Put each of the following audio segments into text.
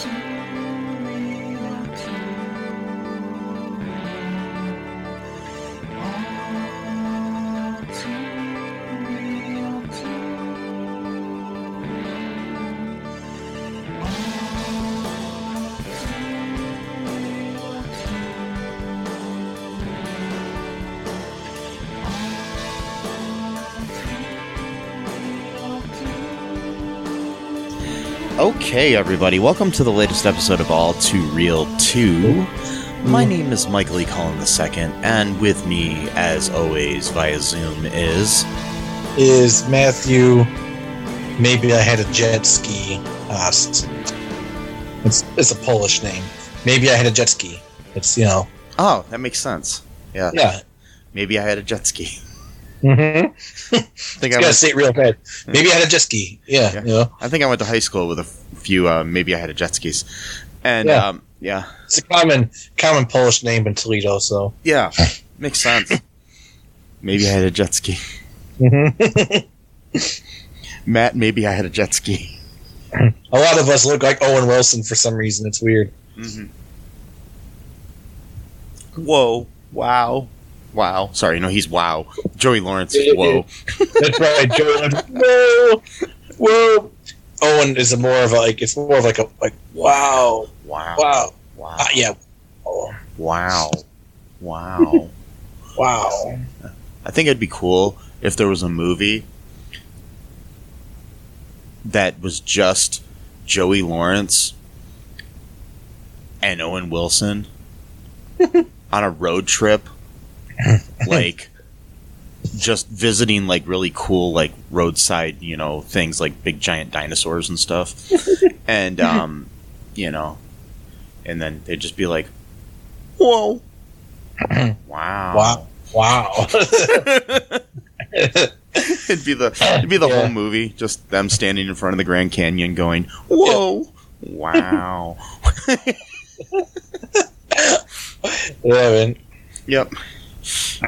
行。Okay, everybody, welcome to the latest episode of All Too Real 2. My name is Michael E. Cullen II, and with me, as always, via Zoom is. Is Matthew. Maybe I had a jet ski. Uh, it's, it's a Polish name. Maybe I had a jet ski. It's, you know. Oh, that makes sense. Yeah. Yeah. Maybe I had a jet ski. Mm-hmm. I think I gotta went, say it real fast. Maybe I had a jet ski. Yeah. Yeah. You know, I think I went to high school with a few. Uh, maybe I had a jet skis, and Yeah. um, yeah, it's a common common Polish name in Toledo. So. yeah, makes sense. maybe I had a jet ski. Mm-hmm. Matt, maybe I had a jet ski. a lot of us look like Owen Wilson for some reason. It's weird. Mm-hmm. Whoa! Wow! Wow! Sorry, no, he's wow. Joey Lawrence is whoa. That's right, Joe. Whoa, whoa. Owen is a more of a like. It's more of like a like. Wow, Wow! wow. Wow! Uh, yeah. Oh, Wow! Wow! wow. I think it'd be cool if there was a movie that was just Joey Lawrence and Owen Wilson on a road trip, like just visiting like really cool like roadside you know things like big giant dinosaurs and stuff, and um, you know, and then they'd just be like, "Whoa, wow, Wow. Wow. it'd be the it'd be the Yeah. whole movie, just them standing in front of the Grand Canyon, going, "Whoa, wow." yeah, man. yep.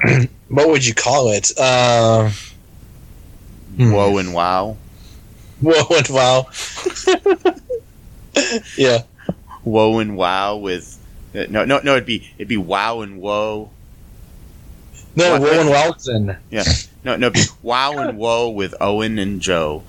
What would you call it? Uh, Hmm. Whoa and wow. whoa and wow. yeah. Whoa and wow with no no no. It'd be it'd be wow and whoa. No, What? Owen Wilson. Yeah. No no. It'd be wow and whoa with Owen and Joe.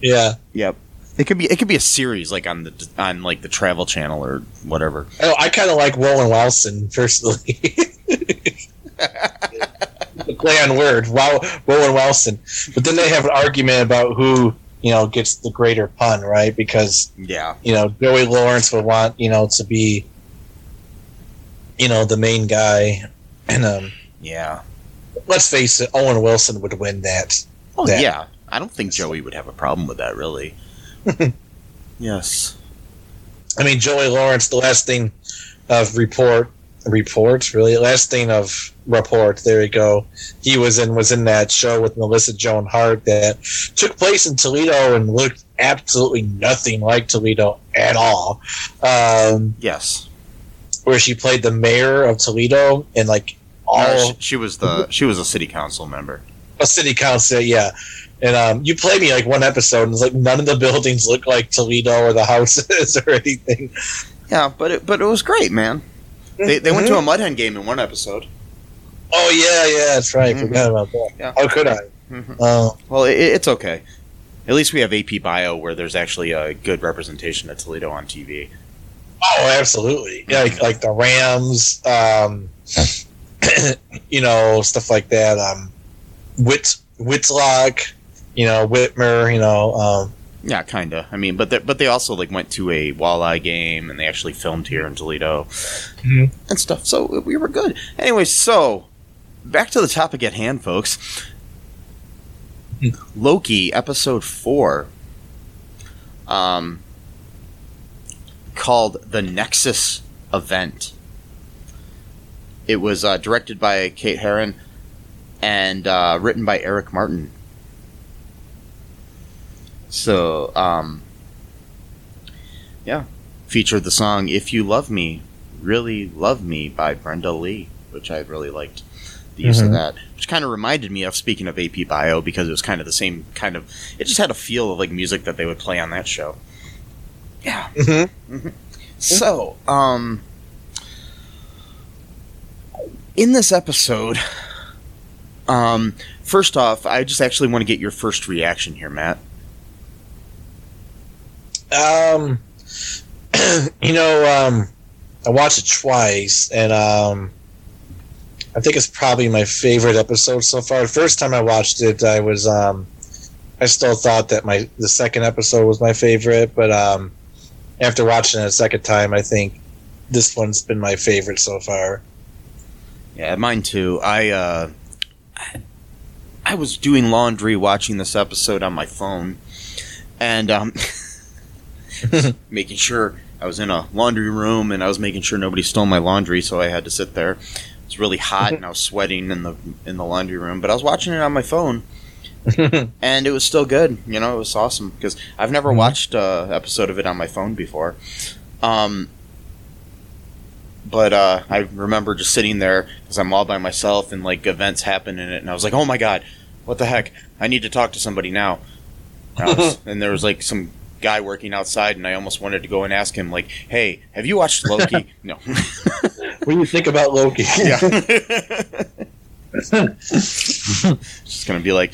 Yeah. Yep. It could be it could be a series like on the on like the Travel Channel or whatever. Know, I kind of like Rowan Wilson personally. the play on word, wow, Rowan Wilson. But then they have an argument about who you know gets the greater pun, right? Because Yeah. you know Joey Lawrence would want you know to be you know the main guy, and um, Yeah. let's face it, Owen Wilson would win that. Oh That- yeah. I don't think Joey would have a problem with that really. yes. I mean, Joey Lawrence, the last thing of report, reports really, last thing of report. There you go. He was in was in that show with Melissa Joan Hart that took place in Toledo and looked absolutely nothing like Toledo at all. Um, Yes. where she played the mayor of Toledo and like all No, she, she was the she was a city council member. a city council, yeah. And um, you play me like one episode, and it's like none of the buildings look like Toledo or the houses or anything. Yeah, but it but it was great, man. They, they went to a Mudhen game in one episode. Oh yeah, yeah, that's right. Mhm. Forgot about that. Yeah. How could I? Mhm. Oh, Well, it, it's okay. At least we have AP Bio where there's actually a good representation of Toledo on TV. oh, absolutely. Yeah, like, like the Rams, um, you know, stuff like that. Um, Whit Whitlock, you know, Whitmer, you know. Um, Yeah, kinda. I mean, but they, but they also like went to a walleye game and they actually filmed here in Toledo Mhm. and stuff. So we were good. Anyway, so back to the topic at hand, folks. Loki episode four, um, called the Nexus Event. It was uh, directed by Kate Herron and uh, written by Eric Martin. So, um, yeah, featured the song "If You Love Me, Really Love Me" by Brenda Lee, which I really liked the use of Mhm. that. Which kind of reminded me of speaking of AP Bio because it was kind of the same kind of. It just had a feel of like music that they would play on that show. Yeah. Mm-hmm. So, um, in this episode, um, first off, I just actually want to get your first reaction here, Matt. Um, you know, um, I watched it twice, and um, I think it's probably my favorite episode so far. The first time I watched it, I was um, I still thought that my the second episode was my favorite, but um, after watching it a second time, I think this one's been my favorite so far. Yeah, mine too. I uh, I was doing laundry watching this episode on my phone, and um, making sure I was in a laundry room and I was making sure nobody stole my laundry, so I had to sit there. Was really hot and I was sweating in the in the laundry room, but I was watching it on my phone, and it was still good. You know, it was awesome because I've never Mhm. watched a episode of it on my phone before. Um, but uh, I remember just sitting there because I'm all by myself and like events happen in it, and I was like, "Oh my god, what the heck? I need to talk to somebody now." And, was- and there was like some guy working outside, and I almost wanted to go and ask him, like, "Hey, have you watched Loki?" no. What do you think about Loki? yeah. just gonna be like,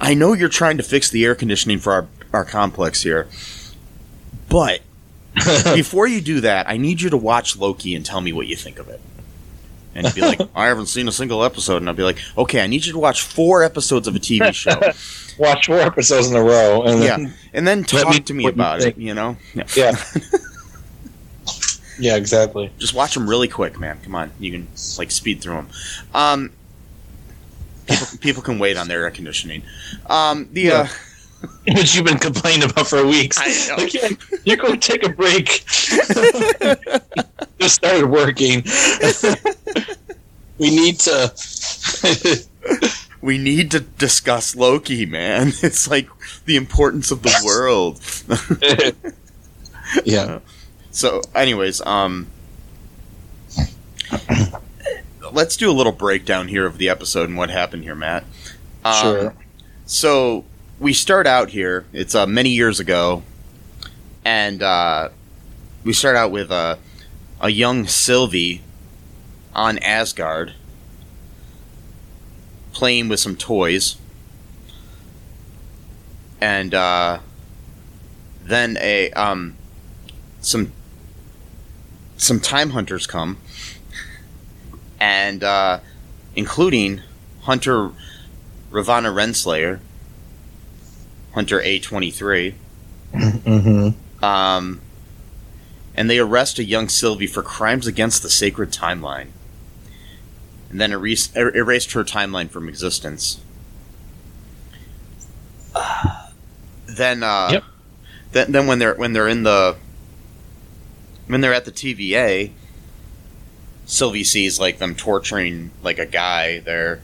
I know you're trying to fix the air conditioning for our our complex here, but before you do that, I need you to watch Loki and tell me what you think of it. And you'd be like, I haven't seen a single episode. And I'd be like, okay, I need you to watch four episodes of a TV show. Watch four episodes in a row, and Yeah. then, And then talk me to me about it, you know? Yeah. yeah, yeah, exactly. Just watch them really quick, man. Come on. You can, like, speed through them. Um, people, people can wait on their air conditioning. Um, the, uh, Which you've been complaining about for weeks. I know. Like, yeah, you go take a break. Just started working. we need to. we need to discuss Loki, man. It's like the importance of the world. yeah. So, anyways, um, let's do a little breakdown here of the episode and what happened here, Matt. Um, Sure. So we start out here. It's uh, many years ago, and uh, we start out with uh, a young Sylvie on Asgard playing with some toys, and uh, then a um, some some time hunters come, and uh, including Hunter Ravana Renslayer, Hunter A twenty three. Mm-hmm. Um, and they arrest a young Sylvie for crimes against the sacred timeline. And then erase, er- erased her timeline from existence. then, uh, Yep. then, then when they're when they're in the when they're at the TVA, Sylvie sees like them torturing like a guy there,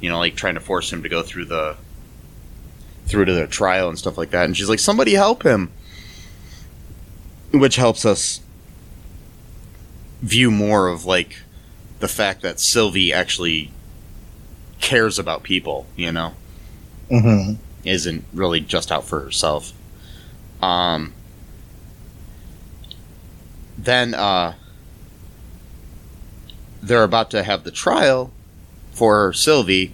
you know, like trying to force him to go through the through to their trial and stuff like that. And she's like, "Somebody help him!" Which helps us view more of like the fact that Sylvie actually cares about people. You know, Mm-hmm. isn't really just out for herself. Um. Then uh, they're about to have the trial for Sylvie,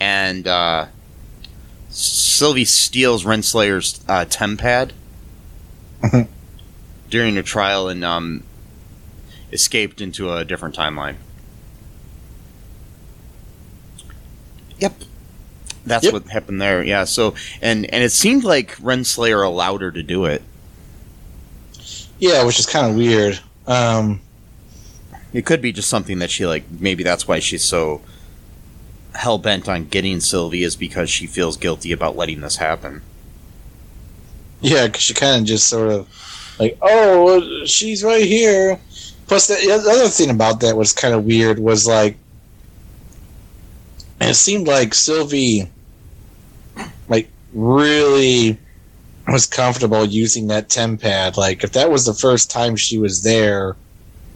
and uh, Sylvie steals Renslayer's uh, tempad Mhm. during the trial and um, escaped into a different timeline. Yep. That's Yep. what happened there. Yeah. So and and it seemed like Renslayer allowed her to do it. Yeah, which is kind of weird. Um, It could be just something that she like. Maybe that's why she's so hell bent on getting Sylvie is because she feels guilty about letting this happen. yeah, because she kind of just sort of like, oh, she's right here. Plus, the, the other thing about that was kind of weird was like, it seemed like Sylvie, like, really was comfortable using that tempad. Like, if that was the first time she was there,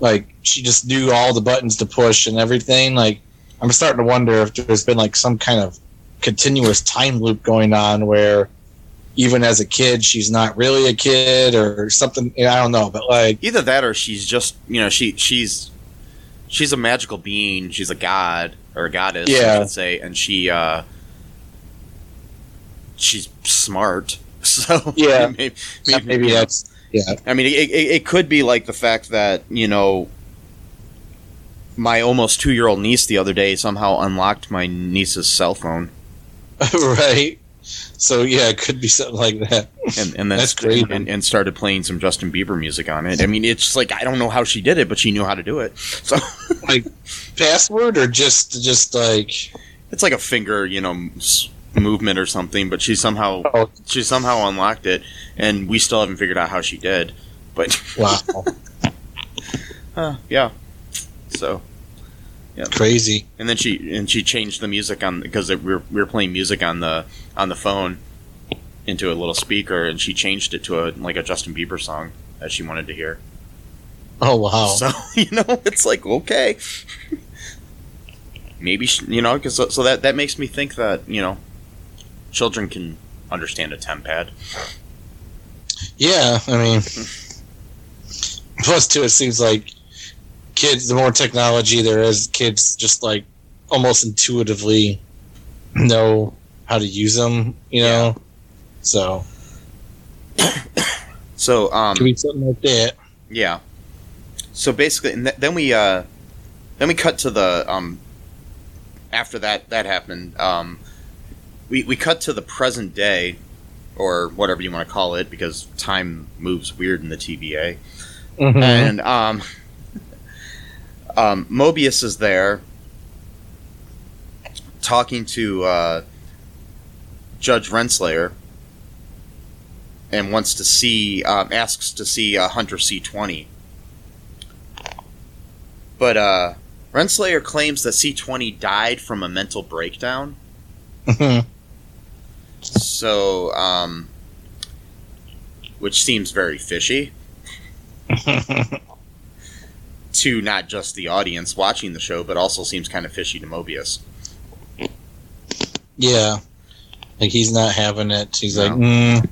like, she just knew all the buttons to push and everything. Like, I'm starting to wonder if there's been like some kind of continuous time loop going on where even as a kid she's not really a kid or something. I don't know, but like Either that, or she's just you know she she's she's a magical being. She's a god or a goddess, I Yeah. should say, and she uh, she's smart. So Yeah. maybe, maybe, you know, that's yeah. I mean, it, it, it could be like the fact that you know my almost two year old niece the other day somehow unlocked my niece's cell phone, right. So yeah, it could be something like that. and and then That's great. and, and started playing some Justin Bieber music on it. I mean, it's just like I don't know how she did it, but she knew how to do it. So like password or just just like it's like a finger, you know, s- movement or something. But she somehow oh she somehow unlocked it, and we still haven't figured out how she did. But wow uh, yeah, so yeah, crazy. and then she and she changed the music on because we were we were playing music on the on the phone into a little speaker, and she changed it to a like a Justin Bieber song that she wanted to hear. Oh wow. So you know, it's like okay, maybe you know, because so, so that that makes me think that you know, children can understand a tempad. Yeah, I mean, plus too, it seems like kids. The more technology there is, kids just like almost intuitively know how to use them. You know, so So um, could be something like that. Yeah. So basically, and th- then we uh, then we cut to the um, after that that happened. Um, we we cut to the present day, or whatever you want to call it, because time moves weird in the TVA. Mhm. And um, um, Mobius is there talking to uh, Judge Renslayer and wants to see, um, asks to see uh, Hunter C20. But uh, Renslayer claims that C20 died from a mental breakdown. Mhm. So, um, which seems very fishy. to not just the audience watching the show, but also seems kind of fishy to Mobius. yeah, like he's not having it. He's like, mm,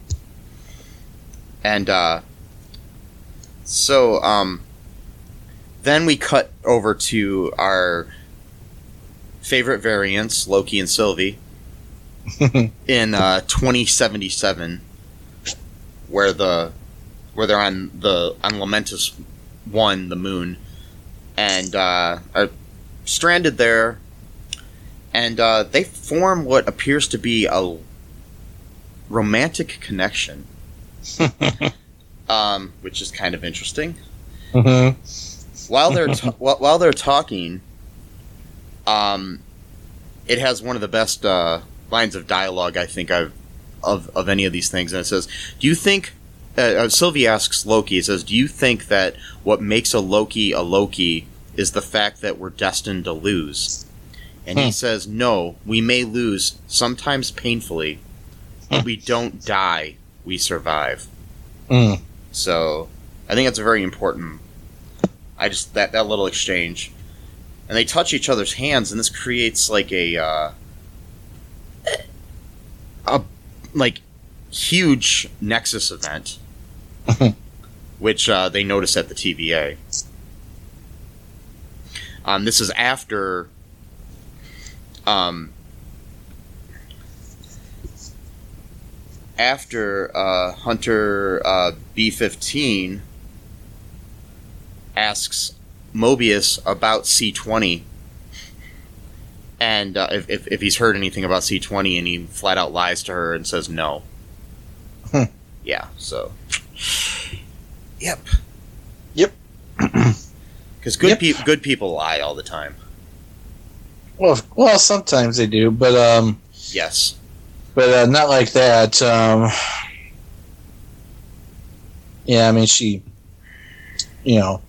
And uh, so um, then we cut over to our favorite variants, Loki and Sylvie, in uh, 2077, where the where they're on the on Lamentis One, the moon, and uh, are stranded there, and uh, they form what appears to be a romantic connection, um, which is kind of interesting. mhm. While they're while, while they're talking, um, it has one of the best uh, lines of dialogue I think I've of of any of these things, and it says, "Do you think?" Uh, uh, Sylvie asks Loki. It says, "Do you think that what makes a Loki a Loki is the fact that we're destined to lose?" And he Hmm. says, "No, we may lose, sometimes painfully, but we don't die. We survive." Mm. So I think that's a very important. I just that that little exchange, and they touch each other's hands, and this creates like a uh, a like huge Nexus event, which uh, they notice at the TVA. Um, this is after. Um, after uh, Hunter uh, B15 asks Mobius about C20 and uh, if, if, if he's heard anything about C20 and he flat out lies to her and says no. Hmm. Yeah, so. Yep. Yep. Because good, Yep. peop good people lie all the time. Well, well, sometimes they do, but um, Yes. but uh, not like that. Um, yeah, I mean, she, you know,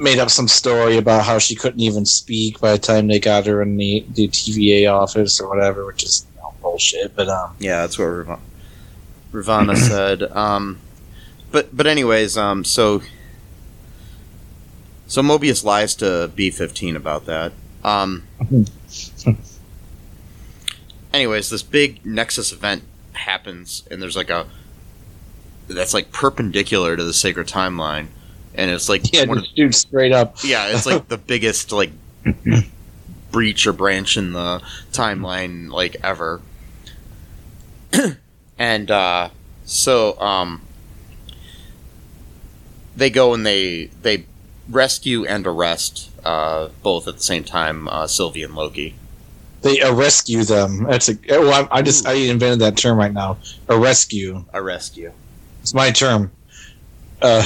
made up some story about how she couldn't even speak by the time they got her in the, the TVA office or whatever, which is you know, bullshit. But um, Yeah, that's what Rav- Ravana said. Um, but but anyways, um, so so Mobius lies to B fifteen about that. Um, anyways, this big Nexus event happens, and there's like a that's like perpendicular to the sacred timeline, and it's like Yeah, one just straight up. yeah, it's like the biggest like breach or branch in the timeline like ever. and uh so um they go and they they rescue and arrest uh both at the same time uh Sylvie and Loki. They rescue them. That's a. Well, I, I just I invented that term right now. A rescue. A rescue. It's my term. Uh,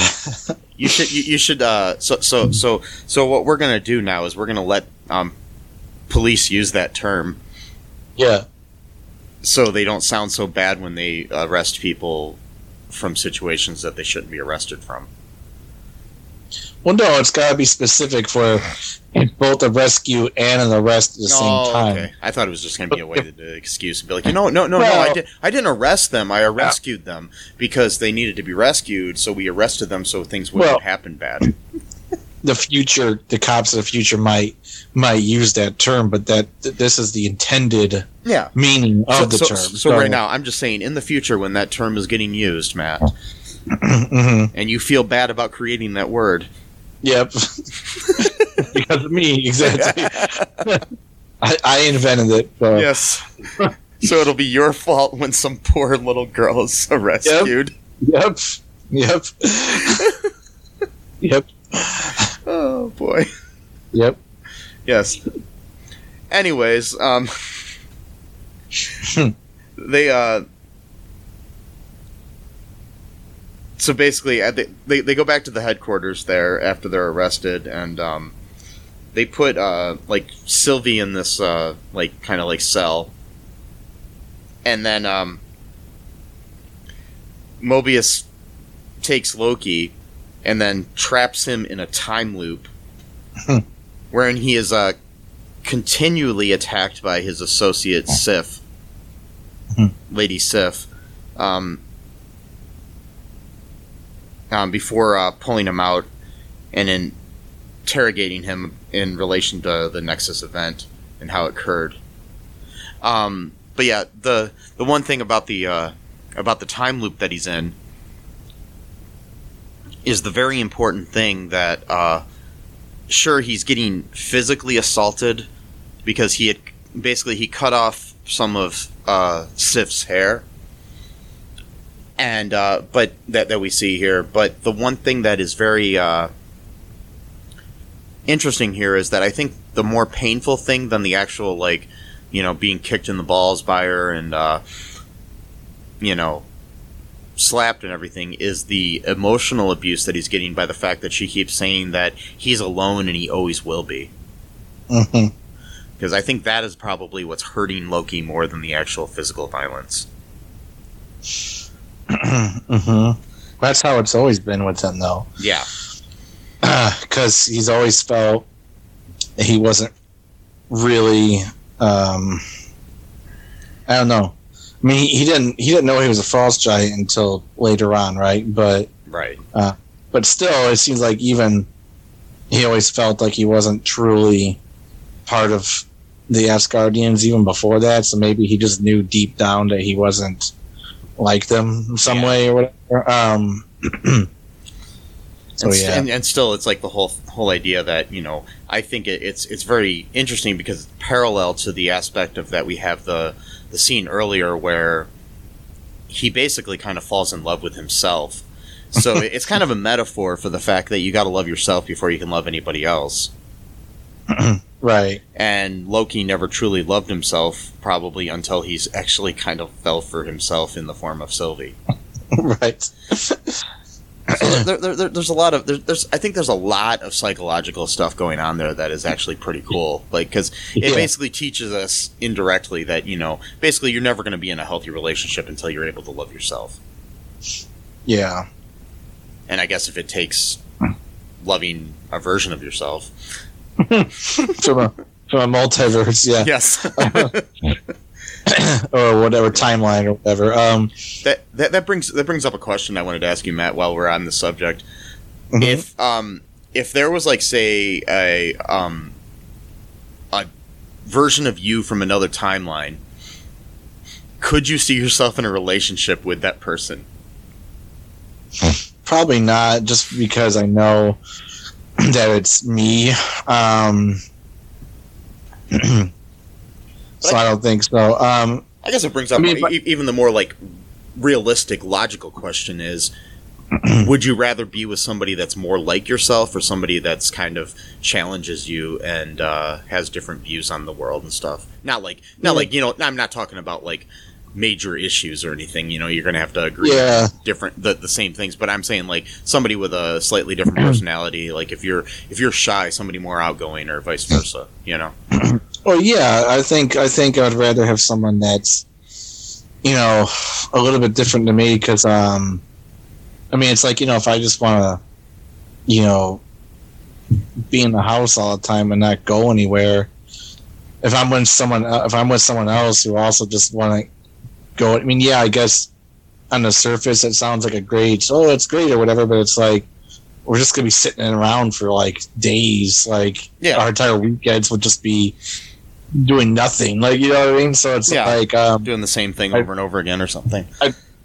You should you, you should uh so so so so what we're going to do now is we're going to let um police use that term yeah. so they don't sound so bad when they arrest people from situations that they shouldn't be arrested from. Well, no, it's got to be specific for it's both a rescue and an arrest at the same time. Oh, okay. I thought it was just going to be a way to, to excuse and be like, you know, no, no, no, I Well- did, I didn't arrest them. I rescued them because they needed to be rescued. So we arrested them so things wouldn't Well- happen bad. The future, the cops of the future might might use that term, but that th- this is the intended Yeah. meaning of So, the so, term. so right now, I'm just saying, in the future, when that term is getting used, Matt, hmm and you feel bad about creating that word, Yep. because of me, exactly. I, I invented it. So. yes. so it'll be your fault when some poor little girl is rescued. Yep. Yep. yep. Oh boy. Yep. Yes. Anyways, um, they uh, so basically, they, they they go back to the headquarters there after they're arrested, and um, they put uh like Sylvie in this uh like kind of like cell, and then um, Mobius takes Loki, and then traps him in a time loop wherein he is uh, continually attacked by his associate Sif, Hmm. Lady Sif, um, um, before uh, pulling him out and in interrogating him in relation to the Nexus event and how it occurred. Um, but yeah, the the one thing about the uh, about the time loop that he's in is the very important thing that uh, sure he's getting physically assaulted because he had basically he cut off some of uh, Sif's hair, and uh, but that that we see here. But the one thing that is very uh, interesting here is that I think the more painful thing than the actual like you know being kicked in the balls by her and uh, you know slapped and everything is the emotional abuse that he's getting by the fact that she keeps saying that he's alone and he always will be. Because I think that is probably what's hurting Loki more than the actual physical violence. hmm That's how it's always been with him, though. Yeah. Because he's always felt he wasn't really. Um, I don't know. I mean, he, he didn't. He didn't know he was a frost giant until later on, right? But Right. but still, it seems like even he always felt like he wasn't truly part of the Asgardians even before that. So maybe he just knew deep down that he wasn't like them some Yeah. way or whatever. Um, so and, yeah, and, and still, it's like the whole whole idea that you know I think it, it's it's very interesting because it's parallel to the aspect of that we have the the scene earlier where he basically kind of falls in love with himself. So it's kind of a metaphor for the fact that you got to love yourself before you can love anybody else. right. And Loki never truly loved himself, probably until he's actually kind of fell for himself in the form of Sylvie. right. So there, there, there, there's a lot of there, there's I think there's a lot of psychological stuff going on there that is actually pretty cool. Like because it Yeah. basically teaches us indirectly that you know basically you're never going to be in a healthy relationship until you're able to love yourself. Yeah. And I guess if it takes loving a version of yourself, from a from a multiverse, yeah, yes, or whatever timeline or whatever. Um, that, that that brings that brings up a question I wanted to ask you, Matt, while we're on the subject. mhm. if um if there was like say a um a version of you from another timeline could you see yourself in a relationship with that person? Probably not, just because I know that it's me. Um, so I don't think so. Um, I guess it brings up I mean, e- but- even the more like realistic, logical question is: Would you rather be with somebody that's more like yourself, or somebody that's kind of challenges you and uh, has different views on the world and stuff? Not like, not Yeah. like you know. I'm not talking about like major issues or anything. You know, you're going to have to agree Yeah. different the, the same things. But I'm saying like somebody with a slightly different personality. Like if you're if you're shy, somebody more outgoing, or vice versa. You know. Well, yeah, I think I think I'd rather have someone that's, you know, a little bit different to me because, um, I mean, it's like you know, if I just want to, you know, be in the house all the time and not go anywhere, if I'm with someone, if I'm with someone else who also just want to go, I mean, yeah, I guess on the surface it sounds like a great, oh, it's great or whatever, but it's like we're just gonna be sitting around for like days, like Yeah. our entire weekends would just be doing nothing. Like you know what I mean? So it's Yeah. like um Doing the same thing I- over and over again, or something.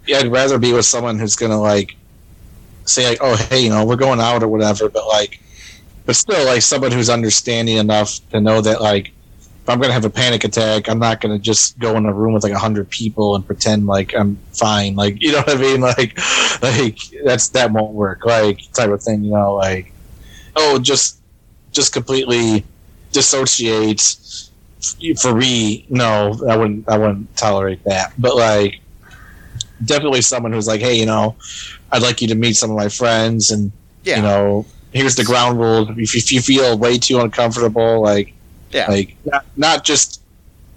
yeah, I'd rather be with someone who's gonna like say like, Oh, hey, you know, we're going out or whatever, but like but still like someone who's understanding enough to know that like I'm gonna have a panic attack, I'm not gonna just go in a room with like a hundred people and pretend like I'm fine. Like you know what I mean? Like like that's that won't work. Like type of thing, you know, like oh just just completely dissociate for me, no, I wouldn't. I wouldn't tolerate that. But like, definitely someone who's like, hey, you know, I'd like you to meet some of my friends, and Yeah. you know, here's the ground rules. If, if you feel way too uncomfortable, like, Yeah. like not, not just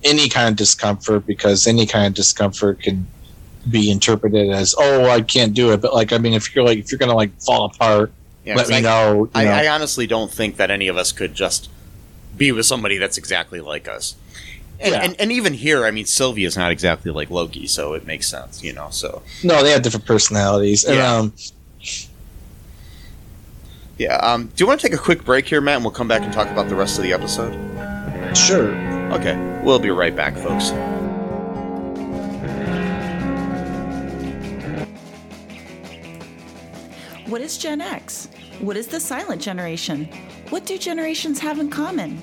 any kind of discomfort, because any kind of discomfort can be interpreted as, oh, I can't do it. But like, I mean, if you're like, if you're gonna like fall apart, Yeah, let me I, know. I, know. I honestly don't think that any of us could just be with somebody that's exactly like us. And, Yeah. and, and even here, I mean, Sylvie's not exactly like Loki, so it makes sense, you know. So no, they have different personalities, and Yeah. um, yeah, um, do you want to take a quick break here, Matt, and we'll come back and talk about the rest of the episode? sure. Okay, we'll be right back, folks. What is Gen X? What is the silent generation? What do generations have in common?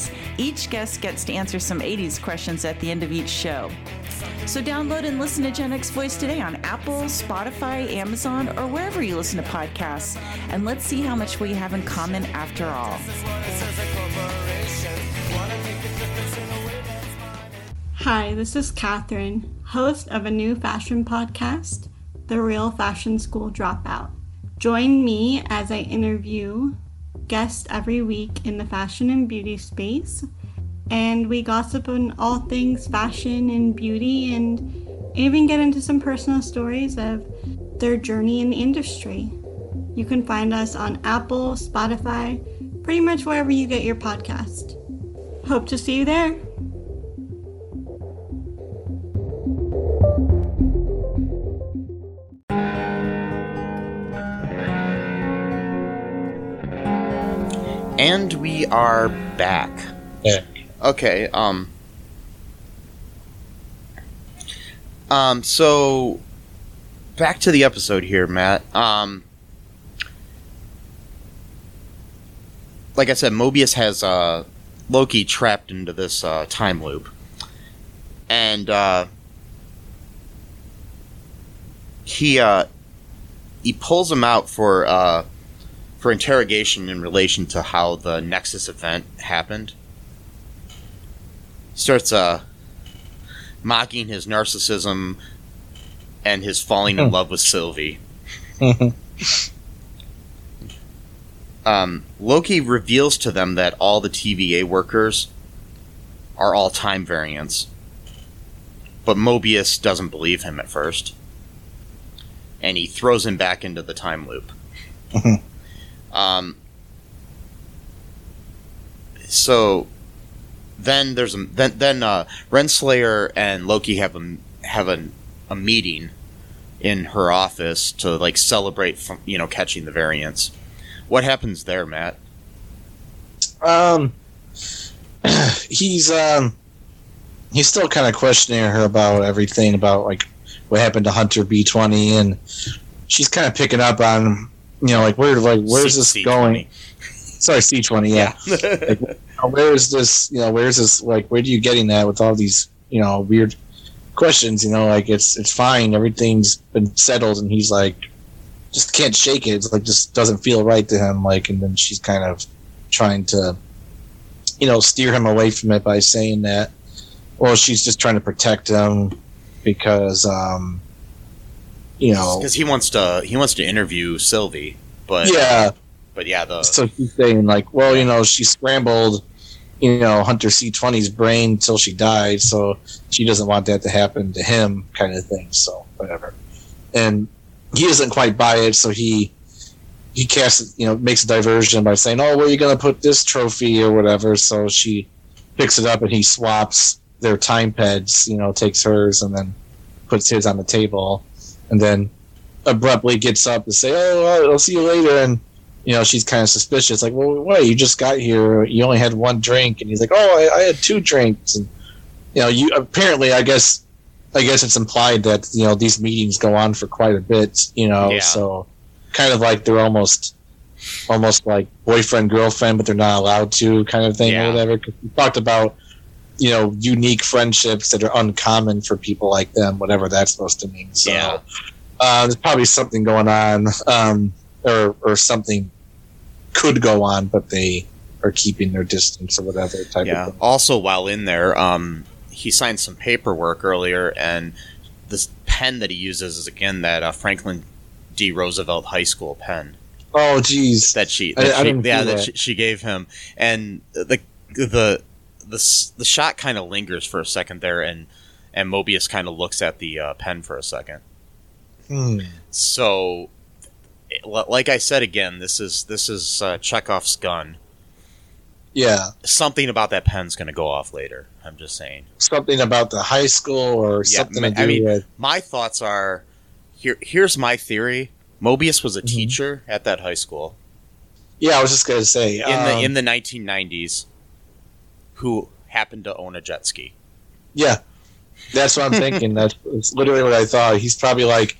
each guest gets to answer some 80s questions at the end of each show. So download and listen to Gen X Voice today on Apple, Spotify, Amazon, or wherever you listen to podcasts. And let's see how much we have in common after all. Hi, this is Catherine, host of a new fashion podcast, The Real Fashion School Dropout. Join me as I interview guests every week in the fashion and beauty space, and we gossip on all things fashion and beauty and even get into some personal stories of their journey in the industry. You can find us on Apple, Spotify, pretty much wherever you get your podcast. Hope to see you there. And we are back. Yeah. Okay, um Um so back to the episode here, Matt. Um Like I said, Mobius has uh Loki trapped into this uh time loop. And uh he uh he pulls him out for uh for interrogation in relation to how the Nexus event happened. Starts uh, mocking his narcissism and his falling in Hmm. love with Sylvie. Um, Loki reveals to them that all the TVA workers are all time variants. but Mobius doesn't believe him at first, and he throws him back into the time loop. Um, so then there's a then then uh, Renslayer and Loki have a have a, a meeting in her office to like celebrate from you know catching the variants. What happens there, Matt? Um, he's um, he's still kind of questioning her about everything about like what happened to Hunter B twenty, and she's kind of picking up on you know like where like where's C- this C20. going? Sorry, C twenty, yeah. Uh, where is this? You know, where is this? Like, where are you getting that with all these you know weird questions? You know, like it's it's fine, everything's been settled, and he's like just can't shake it. It's like just doesn't feel right to him. Like, and then she's kind of trying to you know steer him away from it by saying that well she's just trying to protect him because um you know because he wants to he wants to interview Sylvie, but yeah. but yeah, the so he's saying like well you know she scrambled you know hunter c20's brain till she died so she doesn't want that to happen to him kind of thing so whatever. And he doesn't quite buy it so he he casts you know makes a diversion by saying oh where are you going to put this trophy or whatever so she picks it up and he swaps their time pads you know takes hers and then puts his on the table and then abruptly gets up to say oh I'll- i'll see you later and you know, she's kind of suspicious. Like, well, wait, you just got here. You only had one drink, and he's like, oh, I, I had two drinks, and you know, you apparently, I guess, I guess it's implied that you know these meetings go on for quite a bit. You know, Yeah. so kind of like they're almost, almost like boyfriend girlfriend, but they're not allowed to, kind of thing Yeah. or whatever. 'Cause we talked about you know unique friendships that are uncommon for people like them, whatever that's supposed to mean. So, Yeah. uh, there's probably something going on. Um, or or something could go on, but they are keeping their distance or whatever type yeah. of thing. Also, while in there, um, he signed some paperwork earlier, and this pen that he uses is again that uh, Franklin D. Roosevelt High School pen Oh, geez. that she, that I she didn't yeah, that, that. She, she gave him, and the the the the shot kind of lingers for a second there, and and Mobius kind of looks at the uh, pen for a second. Hmm. So, like I said again, this is this is uh, Chekhov's gun. Yeah, Something about that pen's going to go off later. I'm just saying. something about the high school or Yeah, something to I do mean- with. My thoughts are here. Here's my theory. Mobius was a Mhm. teacher at that high school Yeah, I was just gonna say in the um, in the 1990s, who happened to own a jet ski. yeah. That's what I'm thinking. That's, that's literally what I thought. He's probably like,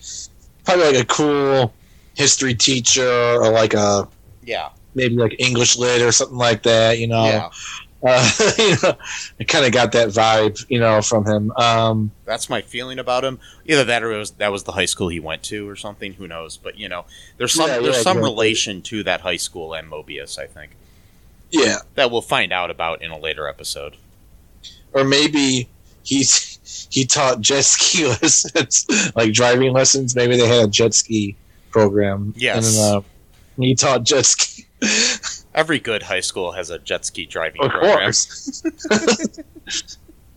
probably like a cool history teacher or like a Yeah, maybe like English lit or something like that. You know, yeah. uh, you know, I kind of got that vibe, you know, from him. Um, That's my feeling about him. Either that or it was that was the high school he went to or something. Who knows? But you know, there's some Yeah, there's yeah, some relation to that high school and Mobius. I think yeah, that we'll find out about in a later episode. or maybe he's he taught jet ski lessons, like driving lessons. Maybe they had a jet ski program. Yes. and, uh, he taught jet ski. Every good high school has a jet ski driving of program. course.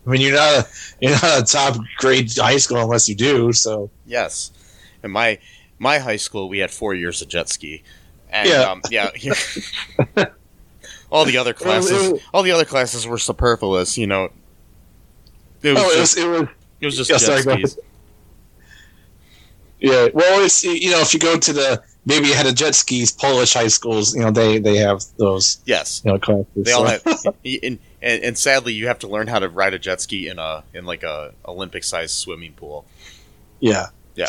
I mean, you're not a you're not a top grade high school unless you do. So Yes, in my my high school we had four years of jet ski, and Yeah. um, yeah, all the other classes, was- all the other classes were superfluous. You know, it was, oh, it just, was it was it was just yeah, jet sorry, skis. yeah. Well, it's you know if you go to the maybe you had a jet skis Polish high schools, you know they they have those Yes, you know classes. they all have, and, and and sadly you have to learn how to ride a jet ski in a in like a Olympic sized swimming pool. yeah. Yeah.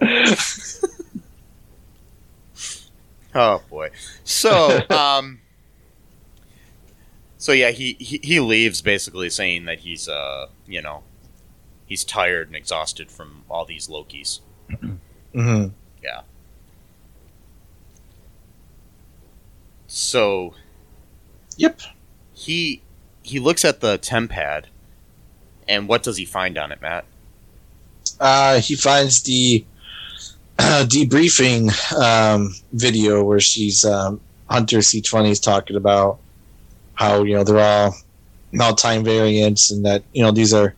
oh boy. So, um So yeah, he, he he leaves basically saying that he's uh, you know, he's tired and exhausted from all these Lokis. hmm Yeah. So Yep. he he looks at the tempad and what does he find on it, Matt? Uh, he finds the debriefing um, video where she's um, Hunter C20 is talking about how you know they're all all time variants and that you know these are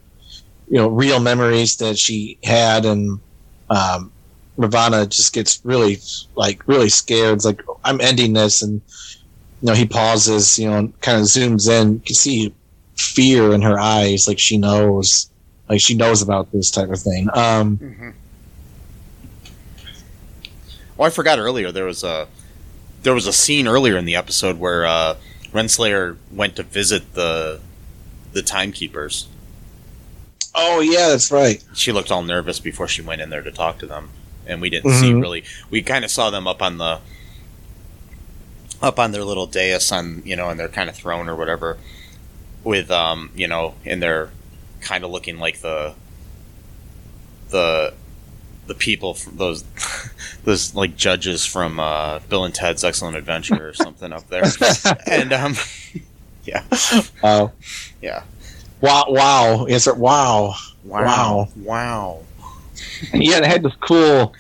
you know real memories that she had, and um, Ravonna just gets really like really scared. It's like I'm ending this, and you know he pauses, you know, and kind of zooms in. You can see fear in her eyes, like she knows, like she knows about this type of thing. Um, Mm-hmm. Oh, I forgot earlier there was a there was a scene earlier in the episode where uh, Renslayer went to visit the the timekeepers. oh yeah, that's right. She looked all nervous before she went in there to talk to them, and we didn't see Mhm. really. We kind of saw them up on the up on their little dais on you know, on their kind of throne or whatever, with um you know, and they're kind of looking like the the the people from those those like judges from uh, Bill and Ted's Excellent Adventure or something up there, and um yeah Wow, yeah wow, wow. It's a wow. Wow. wow yeah, it had this cool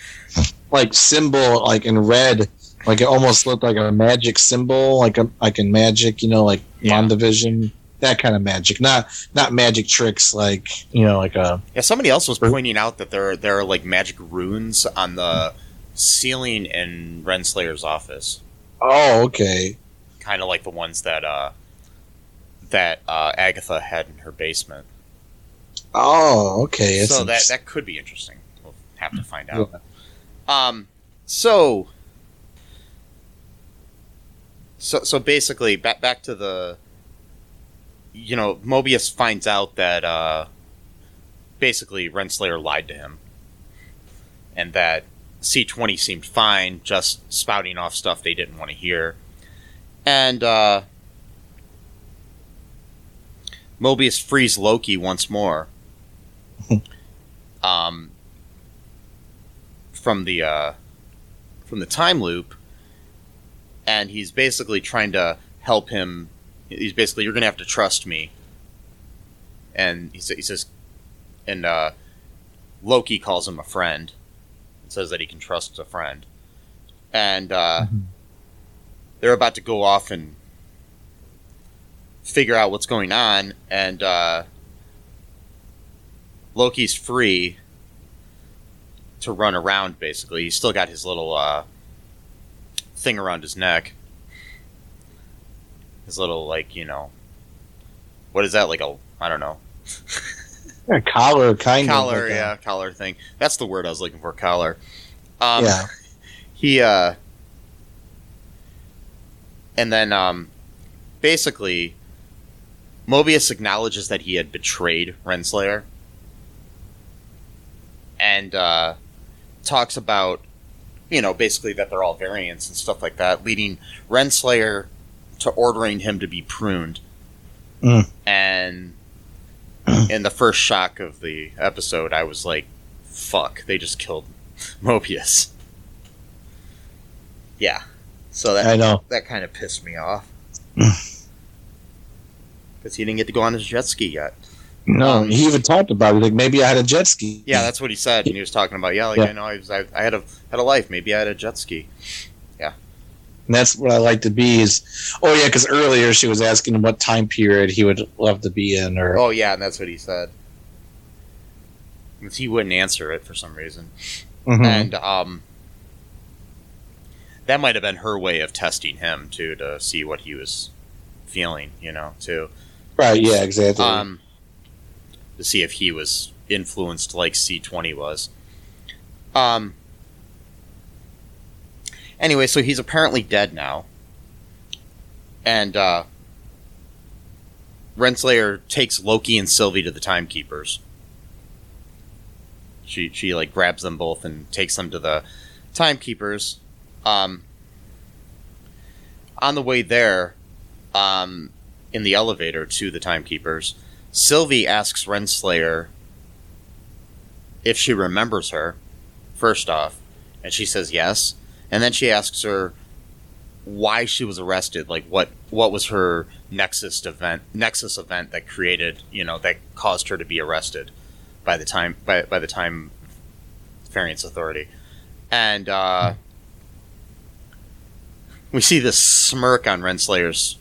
like symbol like in red. Like it almost looked like a magic symbol, like a like in magic, you know, like Yeah. Wandavision. That kind of magic. Not not magic tricks like you know, like a Yeah, somebody else was pointing out that there there are like magic runes on the ceiling in Renslayer's office, Oh, okay. kind of like the ones that uh, that uh, Agatha had in her basement. Oh, okay. It's so that that could be interesting. We'll have to find out. Um, so so so basically, back back to the you know Mobius finds out that uh, basically Renslayer lied to him, and that C twenty seemed fine, just spouting off stuff they didn't want to hear, and uh, Mobius frees Loki once more. um, from the uh, from the time loop, and he's basically trying to help him. He's basically, you're going to have to trust me. And he, sa- he says, and uh, Loki calls him a friend, and says that he can trust a friend, and uh, Mhm. they're about to go off and figure out what's going on, and uh, Loki's free to run around. Basically, he's still got his little uh, thing around his neck. His little like you know, what is that like a I don't know A collar kind collar of like a- yeah collar thing. That's the word I was looking for collar. Um, yeah. he uh and then um basically Mobius acknowledges that he had betrayed Renslayer and uh talks about you know basically that they're all variants and stuff like that leading Renslayer to ordering him to be pruned Mm. and in the first shock of the episode I was like fuck they just killed Mobius yeah. So that I know. that kind of pissed me off. Because he didn't get to go on his jet ski yet. No, Um, he even talked about it. Like maybe I had a jet ski. Yeah, that's what he said. And he was talking about, yeah, like Yeah. I know I, was, I, I had a had a life. Maybe I had a jet ski. And that's what I like to be. Is oh yeah, because earlier she was asking him what time period he would love to be in, or Oh yeah, and that's what he said. He wouldn't answer it for some reason, Mhm. and um, that might have been her way of testing him too to see what he was feeling. You know, too. right, yeah, exactly. um, to see if he was influenced like C20 was. Um, anyway, so he's apparently dead now. And uh, Renslayer takes Loki and Sylvie to the Timekeepers. She, she like grabs them both and takes them to the Timekeepers. Um, on the way there, um, in the elevator to the Timekeepers, Sylvie asks Renslayer if she remembers her, first off, and she says yes. And then she asks her why she was arrested, like what what was her nexus event nexus event that created, you know, that caused her to be arrested by the time by, by the time variance authority. And uh we see this smirk on Renslayer's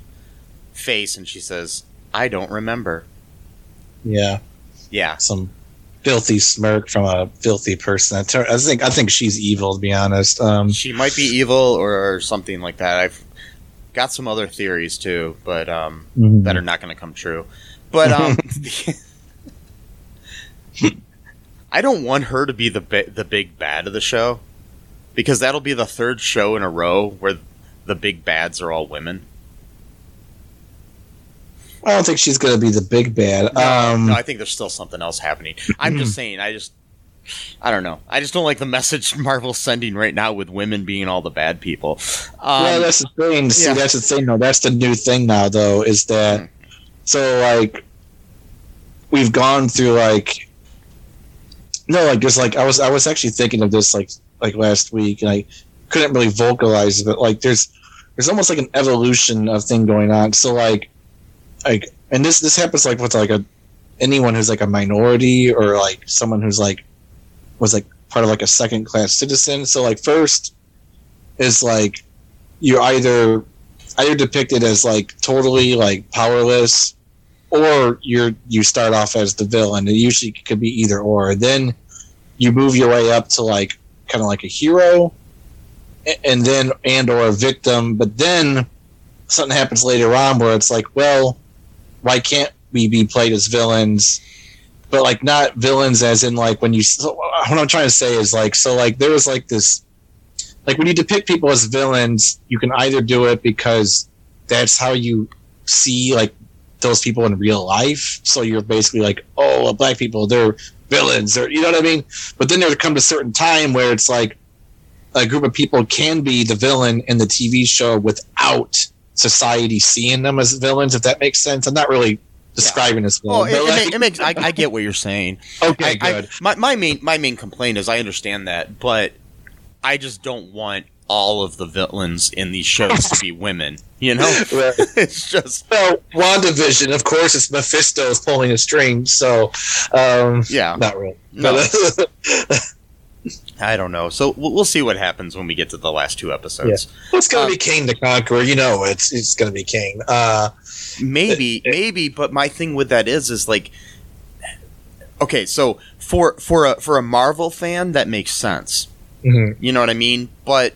face and she says, I don't remember. yeah, Yeah. some filthy smirk from a filthy person. I, think I think she's evil to be honest. Um, She might be evil or something like that. I've got some other theories too, but um, mhm. that are not going to come true. But um, I don't want her to be the bi- the big bad of the show because that'll be the third show in a row where the big bads are all women. I don't think she's going to be the big bad. Um, no, I think there's still something else happening. I'm just saying. I just. I don't know. I just don't like the message Marvel's sending right now with women being all the bad people. Um, well, that's the thing. See, yeah. that's the thing. though. that's the new thing now, though, is that Hmm. so like we've gone through like no, like just like I was I was actually thinking of this like like last week, and I couldn't really vocalize it, but like there's there's almost like an evolution of thing going on. So like like and this this happens like with like a anyone who's like a minority or like someone who's like was like part of like a second class citizen. So like first is like you're either either depicted as like totally like powerless or you're you start off as the villain. It usually could be either or. Then you move your way up to like kind of like a hero and then and or a victim, but then something happens later on where it's like, well, why can't we be played as villains? But like not villains as in like when you so what I'm trying to say is like so like there was like this like when you depict people as villains, you can either do it because that's how you see like those people in real life. So you're basically like, oh, well, black people, they're villains, or you know what I mean. But then there comes a certain time where it's like a group of people can be the villain in the TV show without society seeing them as villains. If that makes sense, I'm not really describing this Oh, well. it, but, it like- it makes. I, I get what you're saying. okay, I- I- good. my my main my main complaint is I understand that, but I just don't want all of the villains in these shows to be women. You know, Right. it's just Well, WandaVision, of course, it's Mephisto's pulling the strings, so um, yeah. not really. No. But, I don't know. So we'll, see what happens when we get to the last two episodes. it's going to Um, be Kang the Conqueror. You know, it's it's going to be Kang. Uh, Maybe, It- it- maybe, but my thing with that is, is like, okay, so for for a for a Marvel fan, that makes sense. mhm. You know what I mean? But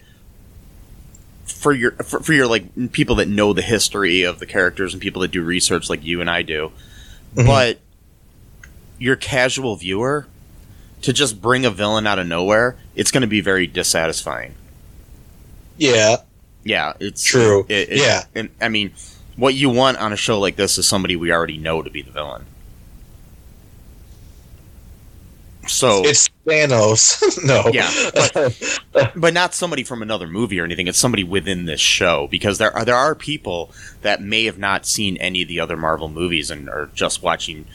for your for, for your like people that know the history of the characters and people that do research like you and I do, Mhm. but your casual viewer to just bring a villain out of nowhere, it's going to be very dissatisfying. Yeah, Yeah, it's True. It, it- Yeah. and I mean, what you want on a show like this is somebody we already know to be the villain. So, it's Thanos. no. Yeah, but not somebody from another movie or anything. It's somebody within this show because there are there are people that may have not seen any of the other Marvel movies and are just watching,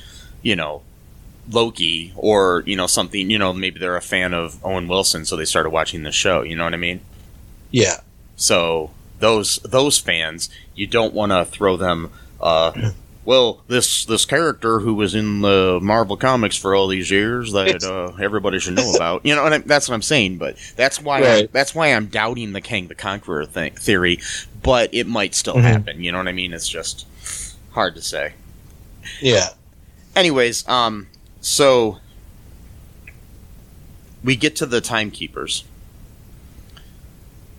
you know, Loki or you know something. You know, maybe they're a fan of Owen Wilson, so they started watching the show. You know what I mean? yeah. So those those fans, you don't want to throw them. Uh, well, this this character who was in the Marvel comics for all these years that uh, everybody should know about. You know, and I, that's what I'm saying. But that's why I, that's why I'm doubting the Kang the Conqueror thing, theory. But it might still Mhm. happen. You know what I mean? It's just hard to say. Yeah. Anyways, um, so we get to the timekeepers,